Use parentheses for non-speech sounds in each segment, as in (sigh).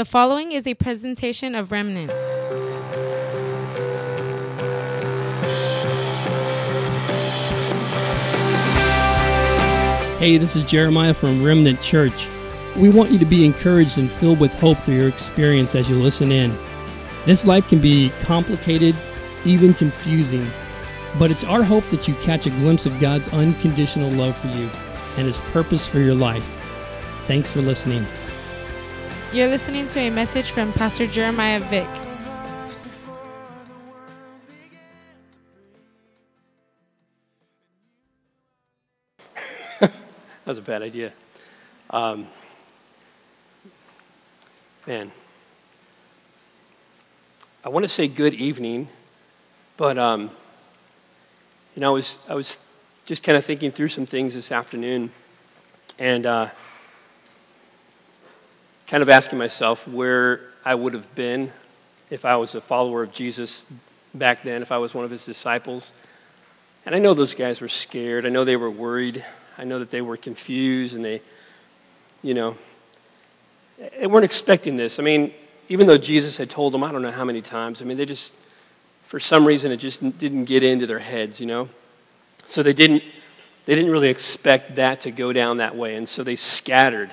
The following is a presentation of Remnant. Hey, this is Jeremiah from Remnant Church. We want you to be encouraged and filled with hope through your experience as you listen in. This life can be complicated, even confusing, but it's our hope that you catch a glimpse of God's unconditional love for you and His purpose for your life. Thanks for listening. You're listening to a message from Pastor Jeremiah Vick. (laughs) that was a bad idea. Um, man, I want to say good evening, but um, you know, I was I was just kind of thinking through some things this afternoon, and uh, kind of asking myself where I would have been if I was a follower of Jesus back then, if I was one of his disciples. And I know those guys were scared. I know they were worried. I know that they were confused and they, you know, they weren't expecting this. I mean, even though Jesus had told them, I don't know how many times, I mean, they just, for some reason, it just didn't get into their heads, you know? So they didn't, they didn't really expect that to go down that way. And so they scattered.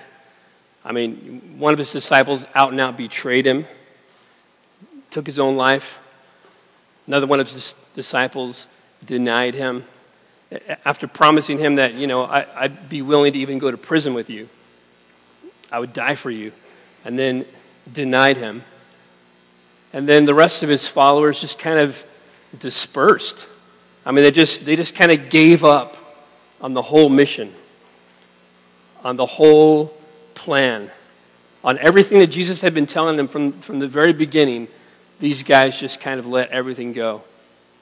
I mean, one of his disciples out and out betrayed him, took his own life. Another one of his disciples denied him after promising him that, you know, I, would be willing to even go to prison with you. I would die for you. And then denied him. And then the rest of his followers just kind of dispersed. I mean, they just, they just kind of gave up on the whole mission, on the whole plan, on everything that Jesus had been telling them from, from the very beginning, these guys just kind of let everything go.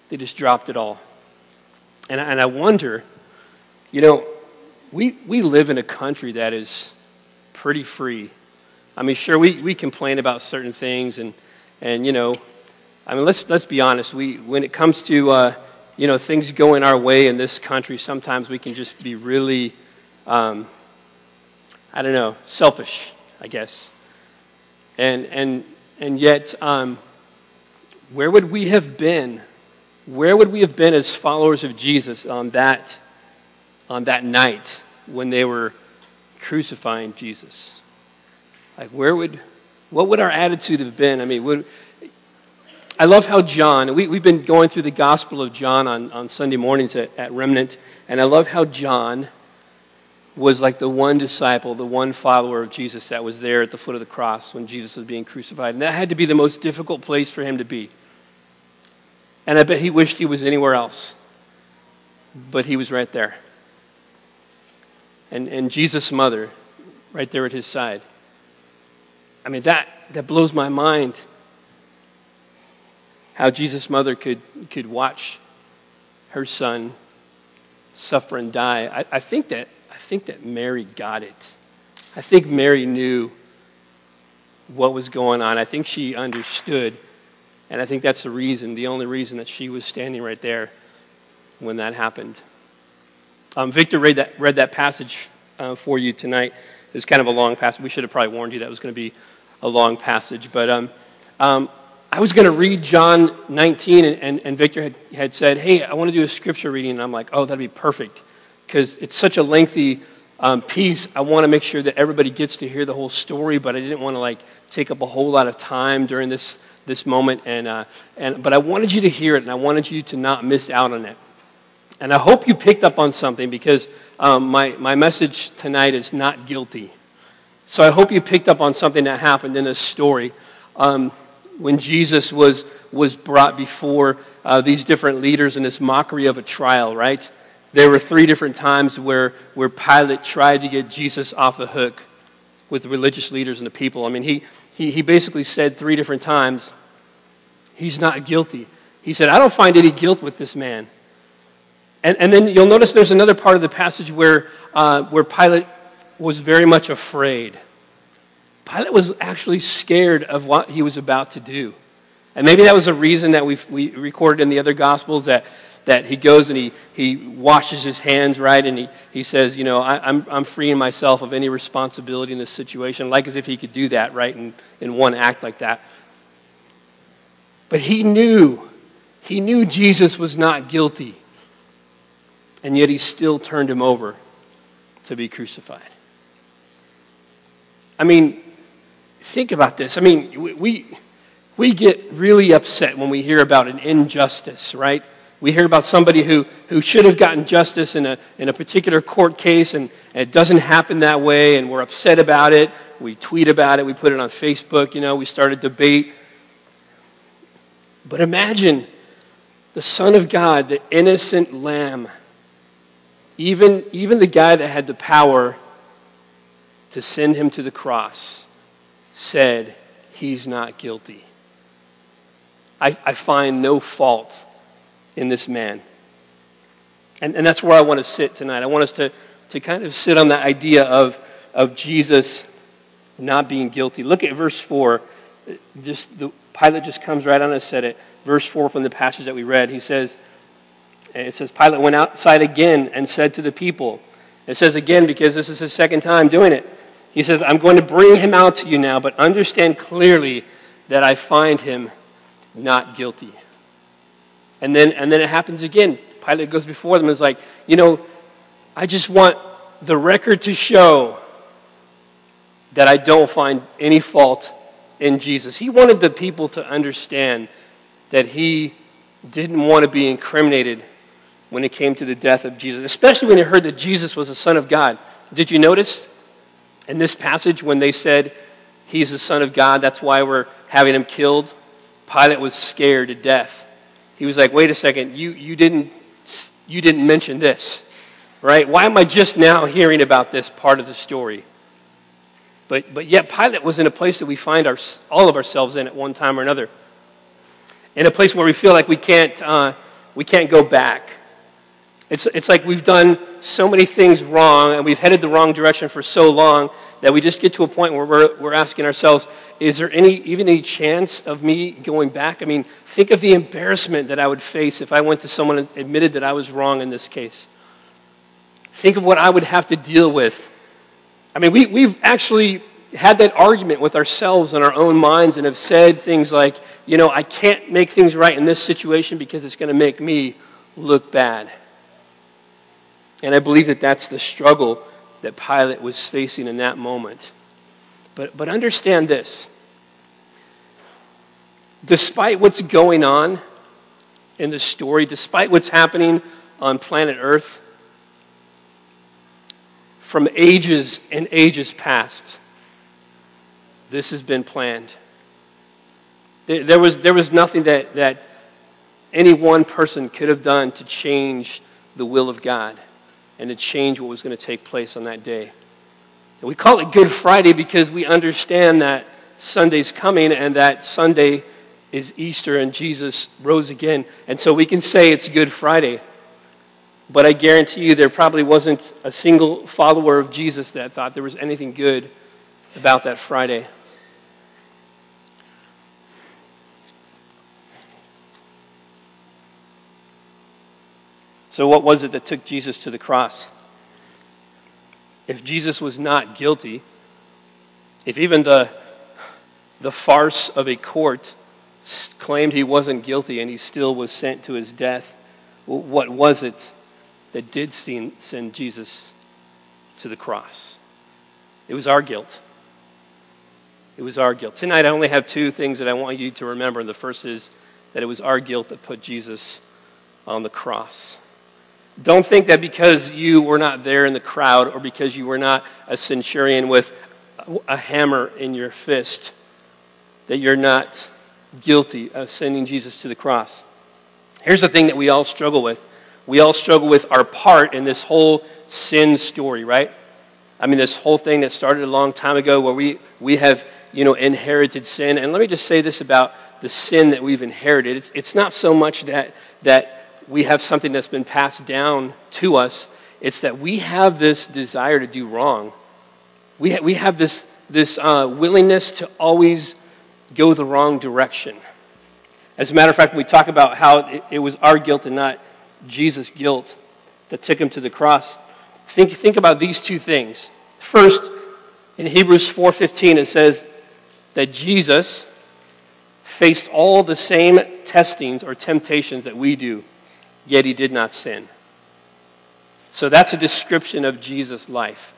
They just dropped it all. And, and I wonder, you know, we, we live in a country that is pretty free. I mean, sure, we, we complain about certain things, and, and you know, I mean, let's, let's be honest. We, when it comes to, uh, you know, things going our way in this country, sometimes we can just be really, um, I don't know, selfish, I guess. And, and, and yet, um, where would we have been? Where would we have been as followers of Jesus on that, on that night when they were crucifying Jesus? Like, where would, what would our attitude have been? I mean, would, I love how John, we, we've been going through the Gospel of John on, on Sunday mornings at, at Remnant, and I love how John was like the one disciple, the one follower of Jesus that was there at the foot of the cross when Jesus was being crucified. And that had to be the most difficult place for him to be. And I bet he wished he was anywhere else. But he was right there. And, and Jesus' mother, right there at his side. I mean, that, that blows my mind how Jesus' mother could, could watch her son suffer and die. I, I think that think that Mary got it. I think Mary knew what was going on. I think she understood. And I think that's the reason, the only reason that she was standing right there when that happened. Um, Victor read that, read that passage uh, for you tonight. It's kind of a long passage. We should have probably warned you that was going to be a long passage. But um, um, I was going to read John 19, and, and, and Victor had, had said, Hey, I want to do a scripture reading. And I'm like, Oh, that'd be perfect because it's such a lengthy um, piece. I want to make sure that everybody gets to hear the whole story, but I didn't want to like take up a whole lot of time during this this moment. And uh, and but I wanted you to hear it, and I wanted you to not miss out on it. And I hope you picked up on something because um, my my message tonight is not guilty. So I hope you picked up on something that happened in this story um, when Jesus was was brought before uh, these different leaders in this mockery of a trial, right? There were three different times where, where Pilate tried to get Jesus off the hook with the religious leaders and the people. I mean, he, he, he basically said three different times, he's not guilty. He said, I don't find any guilt with this man. And, and then you'll notice there's another part of the passage where, uh, where Pilate was very much afraid. Pilate was actually scared of what he was about to do. And maybe that was a reason that we we recorded in the other Gospels that that he goes and he, he washes his hands, right? And he, he says, you know, I, I'm, I'm freeing myself of any responsibility in this situation, like as if he could do that, right, in, in one act like that. But he knew, he knew Jesus was not guilty. And yet he still turned him over to be crucified. I mean, think about this. I mean, we, we get really upset when we hear about an injustice, right? We hear about somebody who, who should have gotten justice in a, in a particular court case, and, and it doesn't happen that way, and we're upset about it. We tweet about it, we put it on Facebook, you know, we start a debate. But imagine the Son of God, the innocent lamb, even, even the guy that had the power to send him to the cross, said, He's not guilty. I, I find no fault in this man. And, and that's where I want to sit tonight. I want us to, to kind of sit on the idea of, of Jesus not being guilty. Look at verse 4. Just the Pilate just comes right on and said it. Verse 4 from the passage that we read. He says, it says, Pilate went outside again and said to the people, it says again because this is his second time doing it. He says, I'm going to bring him out to you now, but understand clearly that I find him not guilty. And then, and then it happens again. Pilate goes before them and is like, you know, I just want the record to show that I don't find any fault in Jesus. He wanted the people to understand that he didn't want to be incriminated when it came to the death of Jesus, especially when he heard that Jesus was the Son of God. Did you notice in this passage when they said he's the Son of God, that's why we're having him killed? Pilate was scared to death. He was like, wait a second, you, you, didn't, you didn't mention this, right? Why am I just now hearing about this part of the story? But, but yet, Pilate was in a place that we find our, all of ourselves in at one time or another. In a place where we feel like we can't, uh, we can't go back. It's, it's like we've done so many things wrong and we've headed the wrong direction for so long that we just get to a point where we're, we're asking ourselves, is there any, even any chance of me going back? I mean, think of the embarrassment that I would face if I went to someone and admitted that I was wrong in this case. Think of what I would have to deal with. I mean, we, we've actually had that argument with ourselves in our own minds and have said things like, you know, I can't make things right in this situation because it's going to make me look bad. And I believe that that's the struggle that Pilate was facing in that moment. But, but understand this despite what's going on in the story, despite what's happening on planet Earth, from ages and ages past, this has been planned. There was, there was nothing that, that any one person could have done to change the will of God and to change what was going to take place on that day. And we call it Good Friday because we understand that Sunday's coming and that Sunday is Easter and Jesus rose again. And so we can say it's Good Friday. But I guarantee you there probably wasn't a single follower of Jesus that thought there was anything good about that Friday. So, what was it that took Jesus to the cross? If Jesus was not guilty, if even the, the farce of a court claimed he wasn't guilty and he still was sent to his death, what was it that did send Jesus to the cross? It was our guilt. It was our guilt. Tonight, I only have two things that I want you to remember. The first is that it was our guilt that put Jesus on the cross. Don't think that because you were not there in the crowd or because you were not a centurion with a hammer in your fist that you're not guilty of sending Jesus to the cross. Here's the thing that we all struggle with we all struggle with our part in this whole sin story, right? I mean, this whole thing that started a long time ago where we, we have, you know, inherited sin. And let me just say this about the sin that we've inherited. It's, it's not so much that, that we have something that's been passed down to us. It's that we have this desire to do wrong. We, ha- we have this, this uh, willingness to always go the wrong direction. As a matter of fact, we talk about how it, it was our guilt and not Jesus' guilt that took him to the cross, think, think about these two things. First, in Hebrews 4:15 it says that Jesus faced all the same testings or temptations that we do, yet he did not sin. So that's a description of Jesus' life.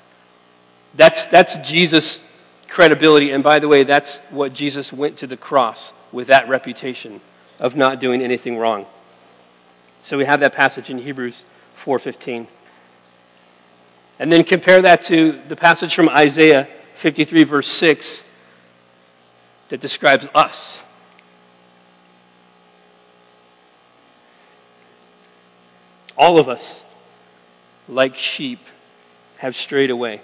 That's, that's Jesus' credibility. And by the way, that's what Jesus went to the cross with that reputation of not doing anything wrong. So we have that passage in Hebrews 4:15. And then compare that to the passage from Isaiah 53 verse 6 that describes us. All of us like sheep have strayed away.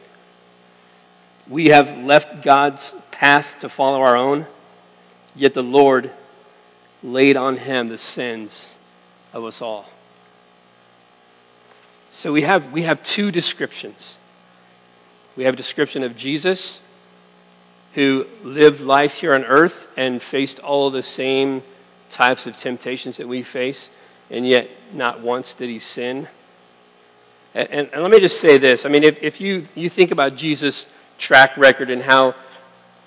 We have left God's path to follow our own, yet the Lord laid on him the sins of us all. So we have, we have two descriptions. We have a description of Jesus, who lived life here on earth and faced all the same types of temptations that we face, and yet not once did he sin. And, and, and let me just say this I mean, if, if you, you think about Jesus' track record and how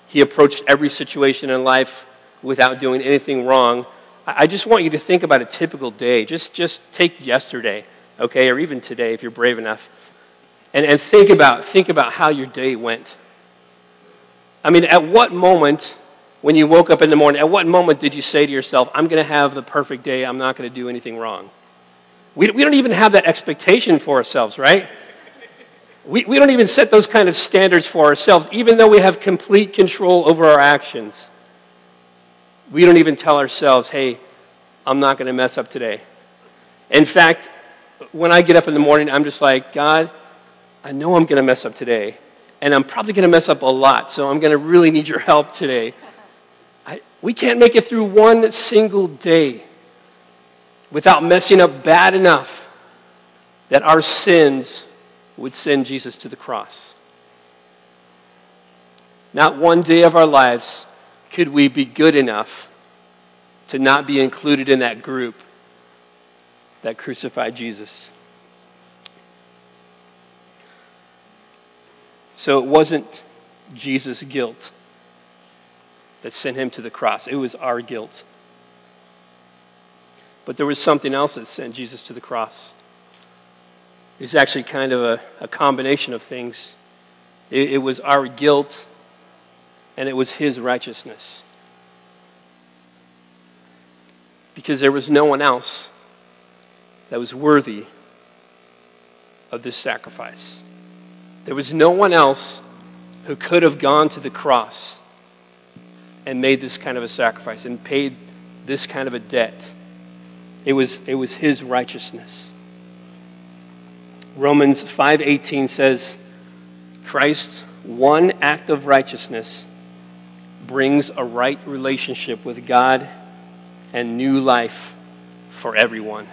he approached every situation in life without doing anything wrong, I just want you to think about a typical day. Just, just take yesterday, okay, or even today if you're brave enough, and, and think, about, think about how your day went. I mean, at what moment, when you woke up in the morning, at what moment did you say to yourself, I'm going to have the perfect day, I'm not going to do anything wrong? We, we don't even have that expectation for ourselves, right? We, we don't even set those kind of standards for ourselves, even though we have complete control over our actions. We don't even tell ourselves, hey, I'm not going to mess up today. In fact, when I get up in the morning, I'm just like, God, I know I'm going to mess up today. And I'm probably going to mess up a lot, so I'm going to really need your help today. I, we can't make it through one single day without messing up bad enough that our sins would send Jesus to the cross. Not one day of our lives could we be good enough to not be included in that group that crucified Jesus? So it wasn't Jesus' guilt that sent him to the cross, it was our guilt. But there was something else that sent Jesus to the cross. It's actually kind of a, a combination of things. It, it was our guilt and it was his righteousness. Because there was no one else that was worthy of this sacrifice. There was no one else who could have gone to the cross and made this kind of a sacrifice and paid this kind of a debt. It was, it was his righteousness. Romans 5:18 says Christ's one act of righteousness brings a right relationship with God and new life for everyone.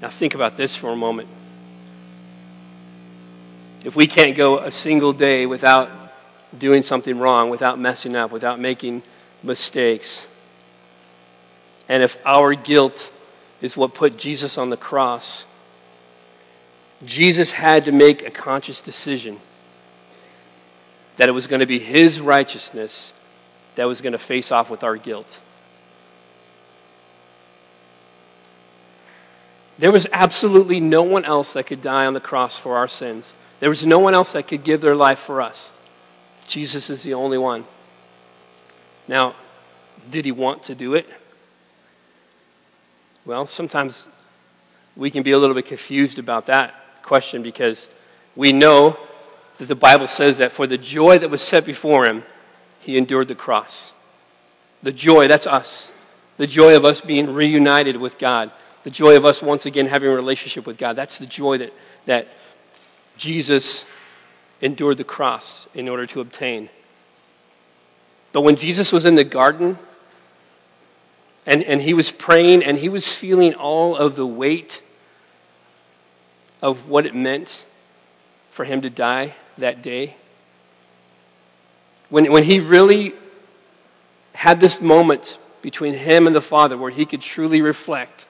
Now, think about this for a moment. If we can't go a single day without doing something wrong, without messing up, without making mistakes, and if our guilt is what put Jesus on the cross, Jesus had to make a conscious decision that it was going to be his righteousness that was going to face off with our guilt. There was absolutely no one else that could die on the cross for our sins. There was no one else that could give their life for us. Jesus is the only one. Now, did he want to do it? Well, sometimes we can be a little bit confused about that question because we know that the Bible says that for the joy that was set before him, he endured the cross. The joy, that's us. The joy of us being reunited with God. The joy of us once again having a relationship with God. That's the joy that, that Jesus endured the cross in order to obtain. But when Jesus was in the garden and, and he was praying and he was feeling all of the weight of what it meant for him to die that day. When, when he really had this moment between him and the Father where he could truly reflect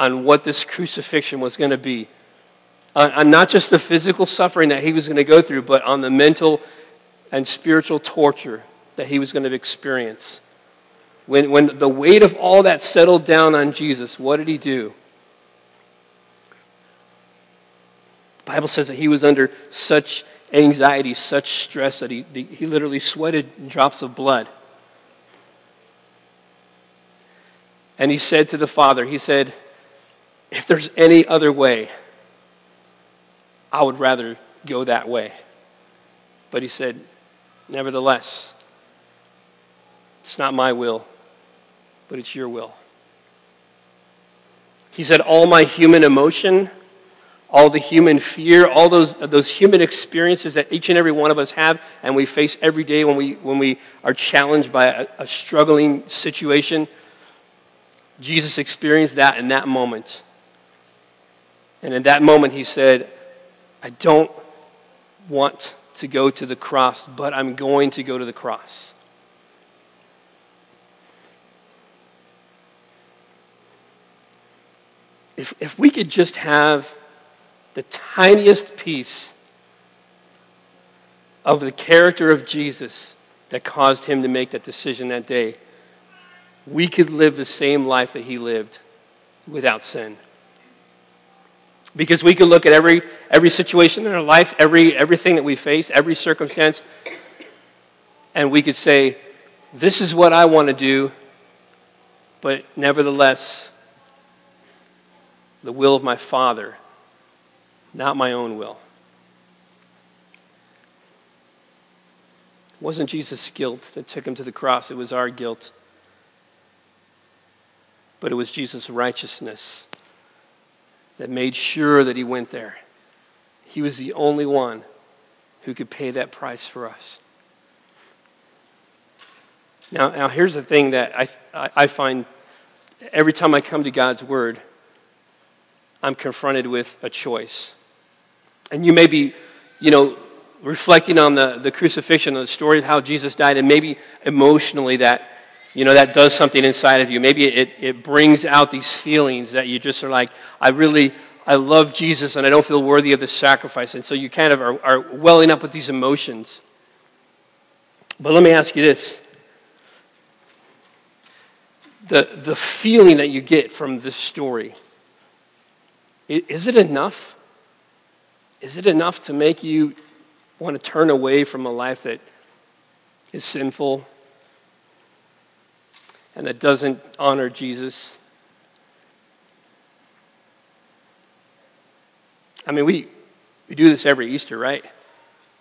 on what this crucifixion was going to be. On, on, not just the physical suffering that he was going to go through, but on the mental and spiritual torture that he was going to experience. When, when the weight of all that settled down on Jesus, what did he do? The Bible says that he was under such anxiety, such stress that he, he literally sweated drops of blood. And he said to the Father, He said, If there's any other way, I would rather go that way. But he said, Nevertheless, it's not my will, but it's your will. He said, All my human emotion, all the human fear, all those, those human experiences that each and every one of us have and we face every day when we, when we are challenged by a, a struggling situation. Jesus experienced that in that moment. And in that moment, he said, I don't want to go to the cross, but I'm going to go to the cross. If, if we could just have the tiniest piece of the character of Jesus that caused him to make that decision that day, we could live the same life that he lived without sin. Because we could look at every, every situation in our life, every, everything that we face, every circumstance, and we could say, This is what I want to do, but nevertheless, the will of my Father, not my own will. It wasn't Jesus' guilt that took him to the cross, it was our guilt but it was Jesus' righteousness that made sure that he went there. He was the only one who could pay that price for us. Now, now here's the thing that I, I find every time I come to God's Word, I'm confronted with a choice. And you may be, you know, reflecting on the, the crucifixion, the story of how Jesus died, and maybe emotionally that you know, that does something inside of you. Maybe it, it brings out these feelings that you just are like, I really, I love Jesus and I don't feel worthy of the sacrifice. And so you kind of are, are welling up with these emotions. But let me ask you this the, the feeling that you get from this story, is it enough? Is it enough to make you want to turn away from a life that is sinful and that doesn't honor Jesus. I mean, we, we do this every Easter, right?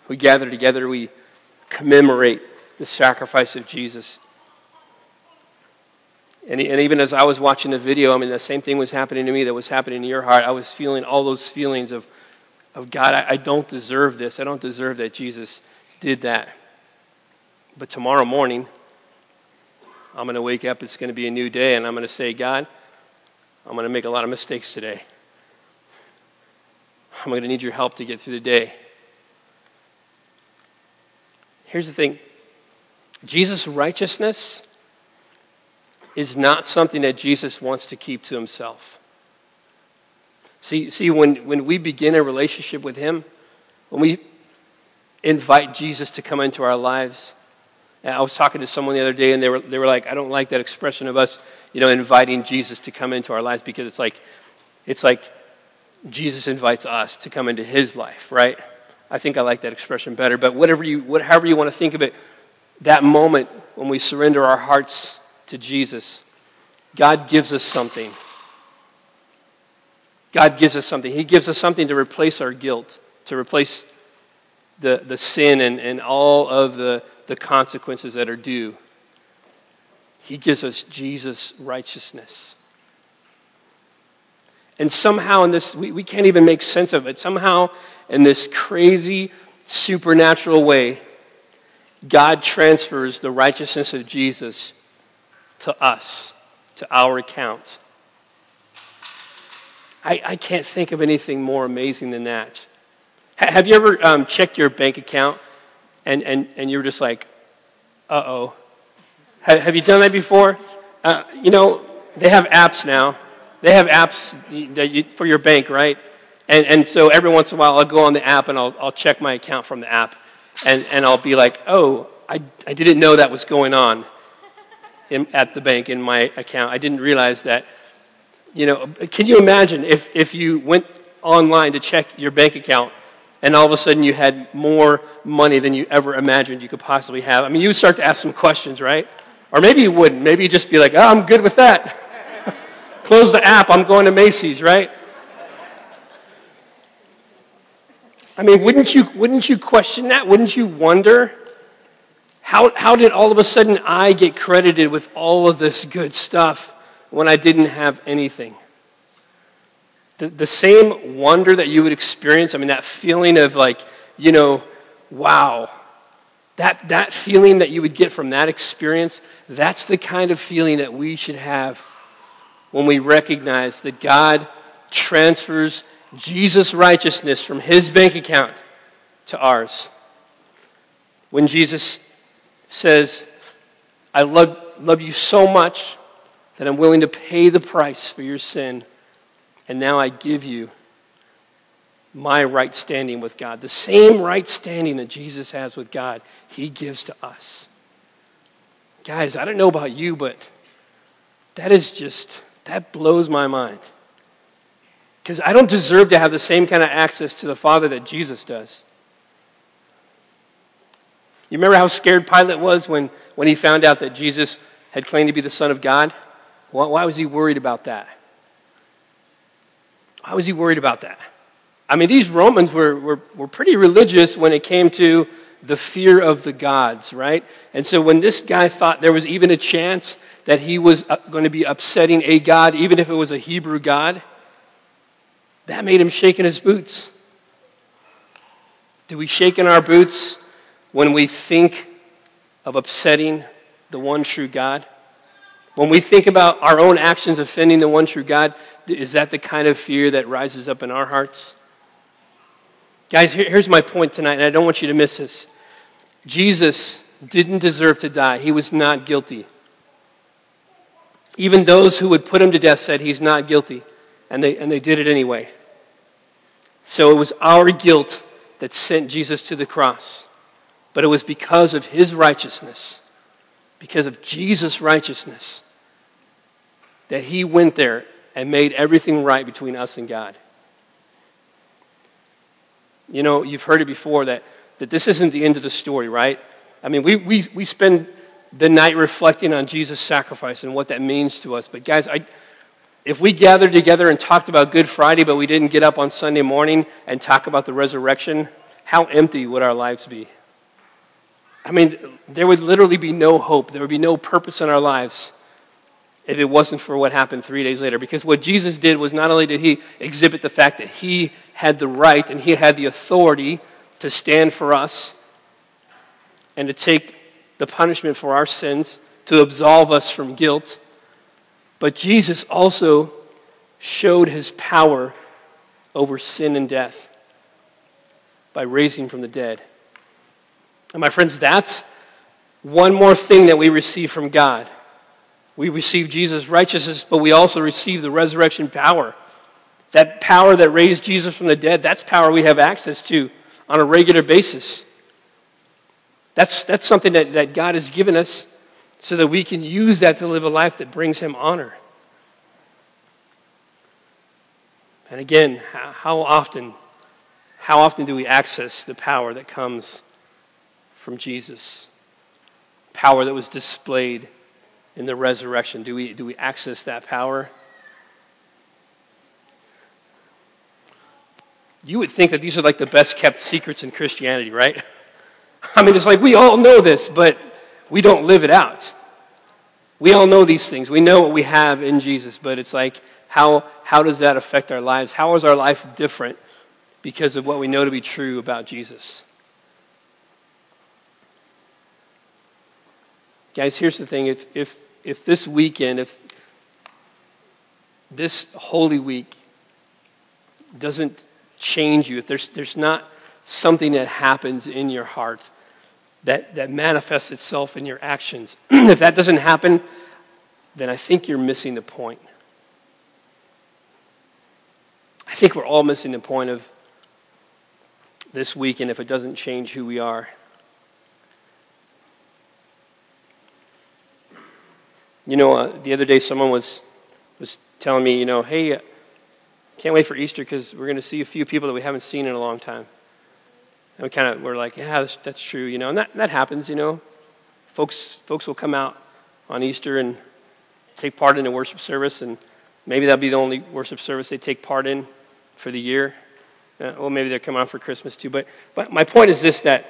We gather together, we commemorate the sacrifice of Jesus. And, and even as I was watching the video, I mean, the same thing was happening to me that was happening in your heart. I was feeling all those feelings of, of God, I, I don't deserve this. I don't deserve that Jesus did that. But tomorrow morning, I'm going to wake up, it's going to be a new day, and I'm going to say, God, I'm going to make a lot of mistakes today. I'm going to need your help to get through the day. Here's the thing Jesus' righteousness is not something that Jesus wants to keep to himself. See, see when, when we begin a relationship with him, when we invite Jesus to come into our lives, I was talking to someone the other day, and they were, they were like, I don't like that expression of us, you know, inviting Jesus to come into our lives because it's like, it's like Jesus invites us to come into his life, right? I think I like that expression better. But whatever you, whatever you want to think of it, that moment when we surrender our hearts to Jesus, God gives us something. God gives us something. He gives us something to replace our guilt, to replace the, the sin and, and all of the, the consequences that are due. He gives us Jesus' righteousness. And somehow, in this, we, we can't even make sense of it. Somehow, in this crazy supernatural way, God transfers the righteousness of Jesus to us, to our account. I, I can't think of anything more amazing than that. Have you ever um, checked your bank account and, and, and you were just like, uh oh. Have, have you done that before? Uh, you know, they have apps now. They have apps you, for your bank, right? And, and so every once in a while, I'll go on the app and I'll, I'll check my account from the app. And, and I'll be like, oh, I, I didn't know that was going on in, at the bank in my account. I didn't realize that. You know, can you imagine if, if you went online to check your bank account and all of a sudden you had more money than you ever imagined you could possibly have? I mean, you would start to ask some questions, right? Or maybe you wouldn't. Maybe you'd just be like, oh, I'm good with that. (laughs) Close the app, I'm going to Macy's, right? I mean, wouldn't you, wouldn't you question that? Wouldn't you wonder? How, how did all of a sudden I get credited with all of this good stuff when I didn't have anything? The, the same wonder that you would experience, I mean, that feeling of like, you know, wow, that, that feeling that you would get from that experience, that's the kind of feeling that we should have when we recognize that God transfers Jesus' righteousness from his bank account to ours. When Jesus says, I love, love you so much that I'm willing to pay the price for your sin, and now I give you my right standing with God. The same right standing that Jesus has with God, he gives to us. Guys, I don't know about you, but that is just, that blows my mind. Because I don't deserve to have the same kind of access to the Father that Jesus does. You remember how scared Pilate was when, when he found out that Jesus had claimed to be the Son of God? Why, why was he worried about that? Why was he worried about that? I mean, these Romans were, were, were pretty religious when it came to the fear of the gods, right? And so when this guy thought there was even a chance that he was uh, going to be upsetting a god, even if it was a Hebrew god, that made him shake in his boots. Do we shake in our boots when we think of upsetting the one true God? When we think about our own actions offending the one true God, is that the kind of fear that rises up in our hearts? Guys, here's my point tonight, and I don't want you to miss this. Jesus didn't deserve to die, he was not guilty. Even those who would put him to death said he's not guilty and they, and they did it anyway. So it was our guilt that sent Jesus to the cross. But it was because of his righteousness, because of Jesus' righteousness, that he went there and made everything right between us and God. You know, you've heard it before that, that this isn't the end of the story, right? I mean, we, we, we spend the night reflecting on Jesus' sacrifice and what that means to us. But, guys, I, if we gathered together and talked about Good Friday, but we didn't get up on Sunday morning and talk about the resurrection, how empty would our lives be? I mean, there would literally be no hope. There would be no purpose in our lives if it wasn't for what happened three days later. Because what Jesus did was not only did he exhibit the fact that he had the right and he had the authority to stand for us and to take the punishment for our sins, to absolve us from guilt but Jesus also showed his power over sin and death by raising from the dead. And my friends, that's one more thing that we receive from God. We receive Jesus' righteousness, but we also receive the resurrection power. That power that raised Jesus from the dead, that's power we have access to on a regular basis. That's, that's something that, that God has given us so that we can use that to live a life that brings Him honor. And again, how often, how often do we access the power that comes from Jesus? Power that was displayed in the resurrection. Do we, do we access that power? You would think that these are like the best kept secrets in Christianity, right? (laughs) I mean, it's like we all know this, but we don't live it out. We all know these things. We know what we have in Jesus, but it's like, how, how does that affect our lives? How is our life different because of what we know to be true about Jesus? Guys, here's the thing. If, if, if this weekend, if this Holy Week doesn't change you, if there's, there's not something that happens in your heart that, that manifests itself in your actions. (clears throat) if that doesn't happen, then I think you're missing the point. I think we're all missing the point of this weekend if it doesn't change who we are. You know, uh, the other day someone was, was telling me, you know, hey, uh, can't wait for Easter because we're going to see a few people that we haven't seen in a long time. And we kind of were like, yeah, that's, that's, true, you know, and that, that happens, you know. Folks, folks will come out on Easter and take part in a worship service, and maybe that'll be the only worship service they take part in for the year. Uh, well, maybe they'll come out for Christmas too. But, but my point is this that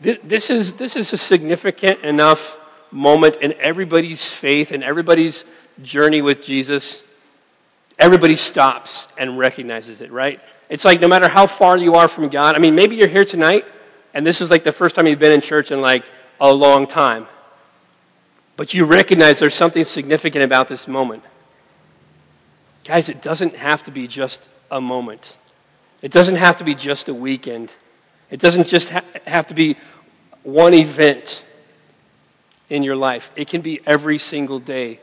this, this, is, this is a significant enough moment in everybody's faith and everybody's journey with Jesus. Everybody stops and recognizes it, right? It's like no matter how far you are from God, I mean, maybe you're here tonight and this is like the first time you've been in church in like a long time. But you recognize there's something significant about this moment. Guys, it doesn't have to be just a moment. It doesn't have to be just a weekend. It doesn't just ha- have to be one event in your life. It can be every single day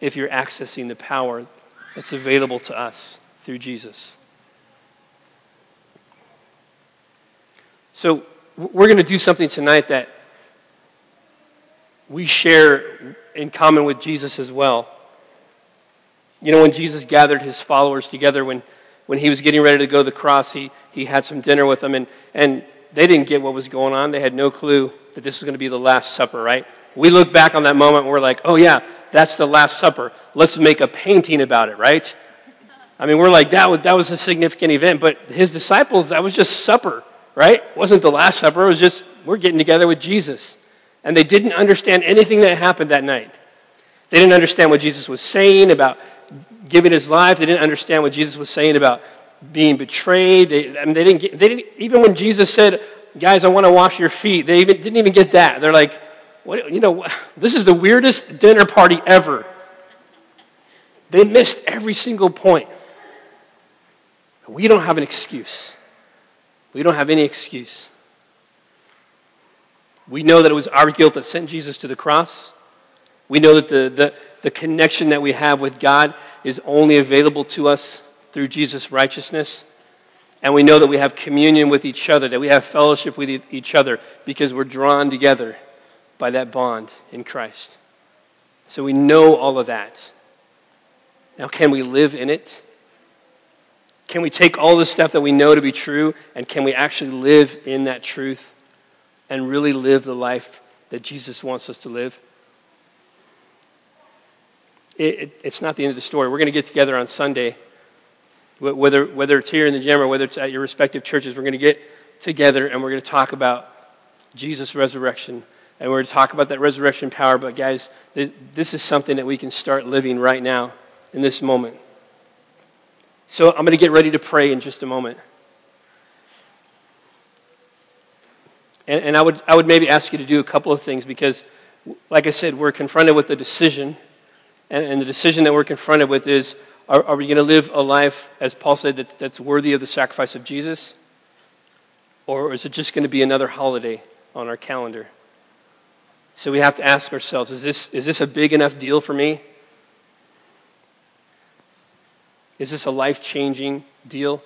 if you're accessing the power that's available to us through Jesus. So, we're going to do something tonight that we share in common with Jesus as well. You know, when Jesus gathered his followers together, when, when he was getting ready to go to the cross, he, he had some dinner with them, and, and they didn't get what was going on. They had no clue that this was going to be the Last Supper, right? We look back on that moment and we're like, oh, yeah, that's the Last Supper. Let's make a painting about it, right? I mean, we're like, that was, that was a significant event, but his disciples, that was just supper, right? It wasn't the Last Supper, it was just, we're getting together with Jesus. And they didn't understand anything that happened that night. They didn't understand what Jesus was saying about giving his life. They didn't understand what Jesus was saying about being betrayed. They, I mean, they didn't, get, they didn't, even when Jesus said, guys, I want to wash your feet, they even, didn't even get that. They're like, what, you know, this is the weirdest dinner party ever. They missed every single point. We don't have an excuse. We don't have any excuse. We know that it was our guilt that sent Jesus to the cross. We know that the, the, the connection that we have with God is only available to us through Jesus' righteousness. And we know that we have communion with each other, that we have fellowship with each other because we're drawn together by that bond in Christ. So we know all of that. Now, can we live in it? Can we take all the stuff that we know to be true and can we actually live in that truth and really live the life that Jesus wants us to live? it, it, it's not the end of the story. We're going to get together on Sunday, whether, whether it's here in the gym or whether it's at your respective churches. We're going to get together and we're going to talk about Jesus' resurrection. And we're going to talk about that resurrection power. But, guys, this is something that we can start living right now in this moment. So, I'm going to get ready to pray in just a moment. And, and I, would, I would maybe ask you to do a couple of things because, like I said, we're confronted with a decision and, and the decision that we're confronted with is are, are we going to live a life, as Paul said, that, that's worthy of the sacrifice of Jesus? Or is it just going to be another holiday on our calendar? So we have to ask ourselves is this, is this a big enough deal for me? Is this a life changing deal?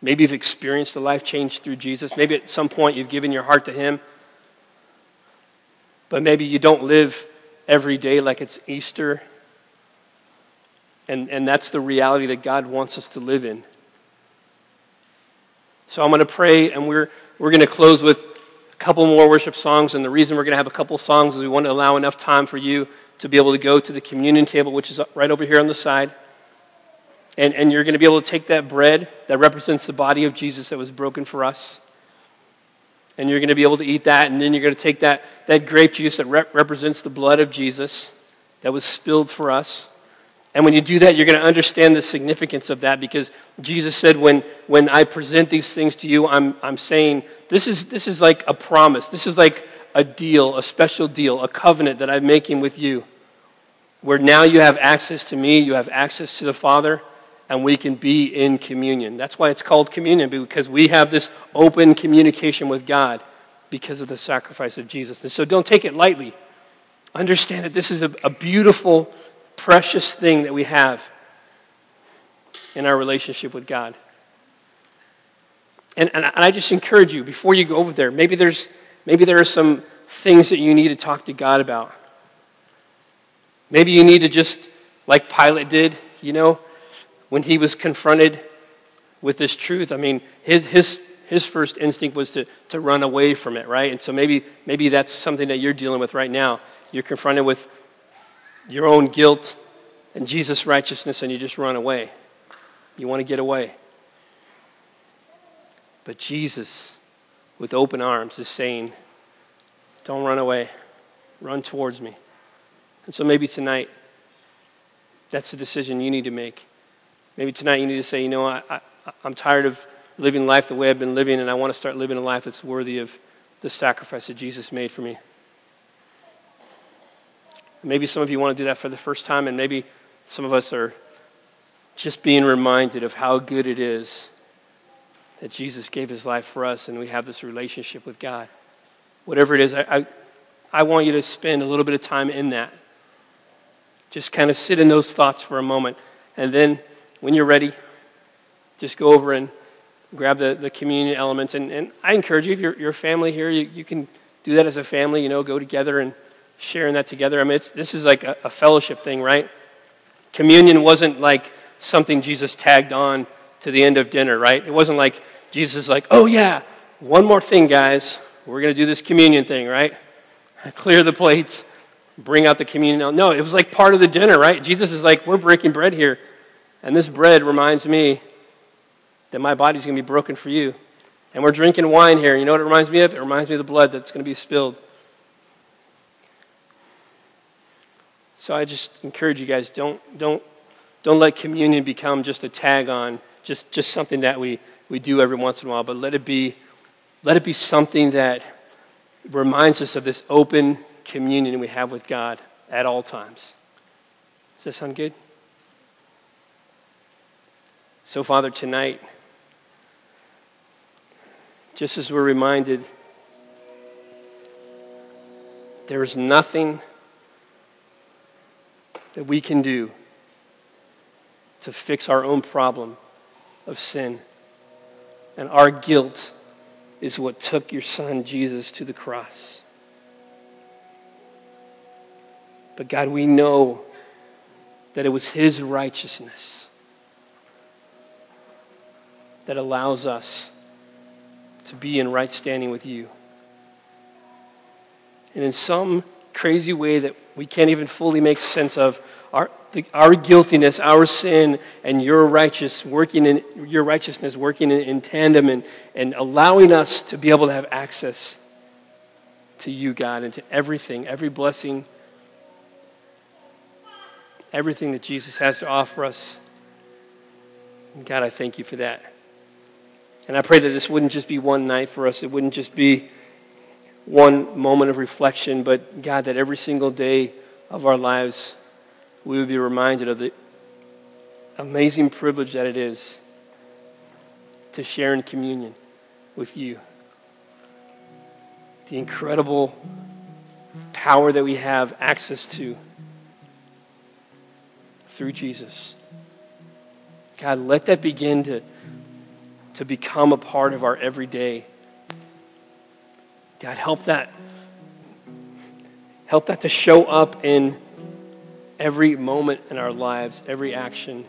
Maybe you've experienced a life change through Jesus. Maybe at some point you've given your heart to Him. But maybe you don't live every day like it's Easter and, and that's the reality that God wants us to live in. So I'm going to pray, and we're, we're going to close with a couple more worship songs. And the reason we're going to have a couple songs is we want to allow enough time for you to be able to go to the communion table, which is right over here on the side. And, and you're going to be able to take that bread that represents the body of Jesus that was broken for us. And you're going to be able to eat that. And then you're going to take that, that grape juice that rep- represents the blood of Jesus that was spilled for us. And when you do that, you're going to understand the significance of that because Jesus said, when, when I present these things to you, I'm, I'm saying this is, this is like a promise. This is like a deal, a special deal, a covenant that I'm making with you. Where now you have access to me, you have access to the Father, and we can be in communion. That's why it's called communion, because we have this open communication with God because of the sacrifice of Jesus. And so don't take it lightly. Understand that this is a, a beautiful, precious thing that we have in our relationship with God. And, and, I just encourage you, before you go over there, maybe, there's, maybe there are some things that you need to talk to God about. Maybe you need to just, like Pilate did, you know, when he was confronted with this truth. I mean, his, his, his first instinct was to, to run away from it, right? And so maybe, maybe that's something that you're dealing with right now. You're confronted with your own guilt and Jesus' righteousness, and you just run away. You want to get away. But Jesus, with open arms, is saying, Don't run away, run towards me. And so maybe tonight, that's the decision you need to make. Maybe tonight you need to say, You know, I, I, I'm tired of living life the way I've been living, and I want to start living a life that's worthy of the sacrifice that Jesus made for me. Maybe some of you want to do that for the first time, and maybe some of us are just being reminded of how good it is that Jesus gave his life for us and we have this relationship with God. Whatever it is, I, I, I want you to spend a little bit of time in that. Just kind of sit in those thoughts for a moment. And then when you're ready, just go over and grab the, the communion elements. And, and I encourage you, if you're, you're a family here, you, you can do that as a family, you know, go together and sharing that together. I mean, this is like a, a fellowship thing, right? Communion wasn't like something Jesus tagged on to the end of dinner, right? It wasn't like Jesus is like, oh yeah, one more thing, guys. We're going to do this communion thing, right? (laughs) Clear the plates, bring out the communion. No, it was like part of the dinner, right? Jesus is like, we're breaking bread here. And this bread reminds me that my body's going to be broken for you. And we're drinking wine here. You know what it reminds me of? It reminds me of the blood that's going to be spilled. So I just encourage you guys don't, don't, don't let communion become just a tag on, just, just something that we, we do every once in a while, but let it be, let it be something that reminds us of this open communion we have with God at all times. Does that sound good? So, Father, tonight, just as we're reminded, there is nothing that we can do to fix our own problem of sin. And our guilt is what took your son Jesus to the cross. But God, we know that it was his righteousness that allows us to be in right standing with you. And in some crazy way that we can't even fully make sense of, our, the, our guiltiness, our sin, and your righteous working in, your righteousness working in, in tandem and, and allowing us to be able to have access to you, God, and to everything, every blessing, everything that Jesus has to offer us. And God, I thank you for that. And I pray that this wouldn't just be one night for us. It wouldn't just be one moment of reflection, but God, that every single day of our lives, we would be reminded of the amazing privilege that it is to share in communion with you. The incredible power that we have access to through Jesus. God, let that begin to to become a part of our everyday. God, help that. Help that to show up in every moment in our lives, every action.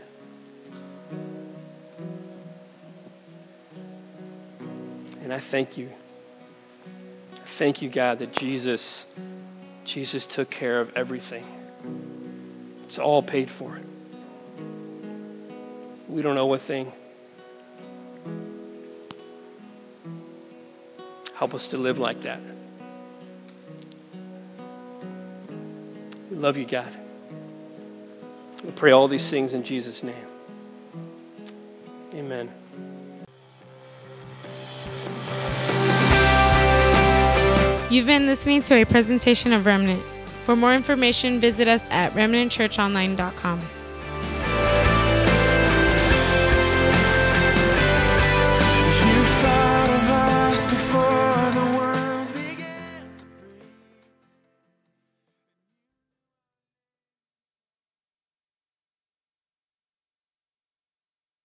And I thank you. Thank you, God, that Jesus, Jesus took care of everything. It's all paid for. We don't owe a thing. Help us to live like that. We love you, God. We pray all these things in Jesus' name. Amen. You've been listening to a presentation of Remnant. For more information, visit us at remnantchurchonline.com.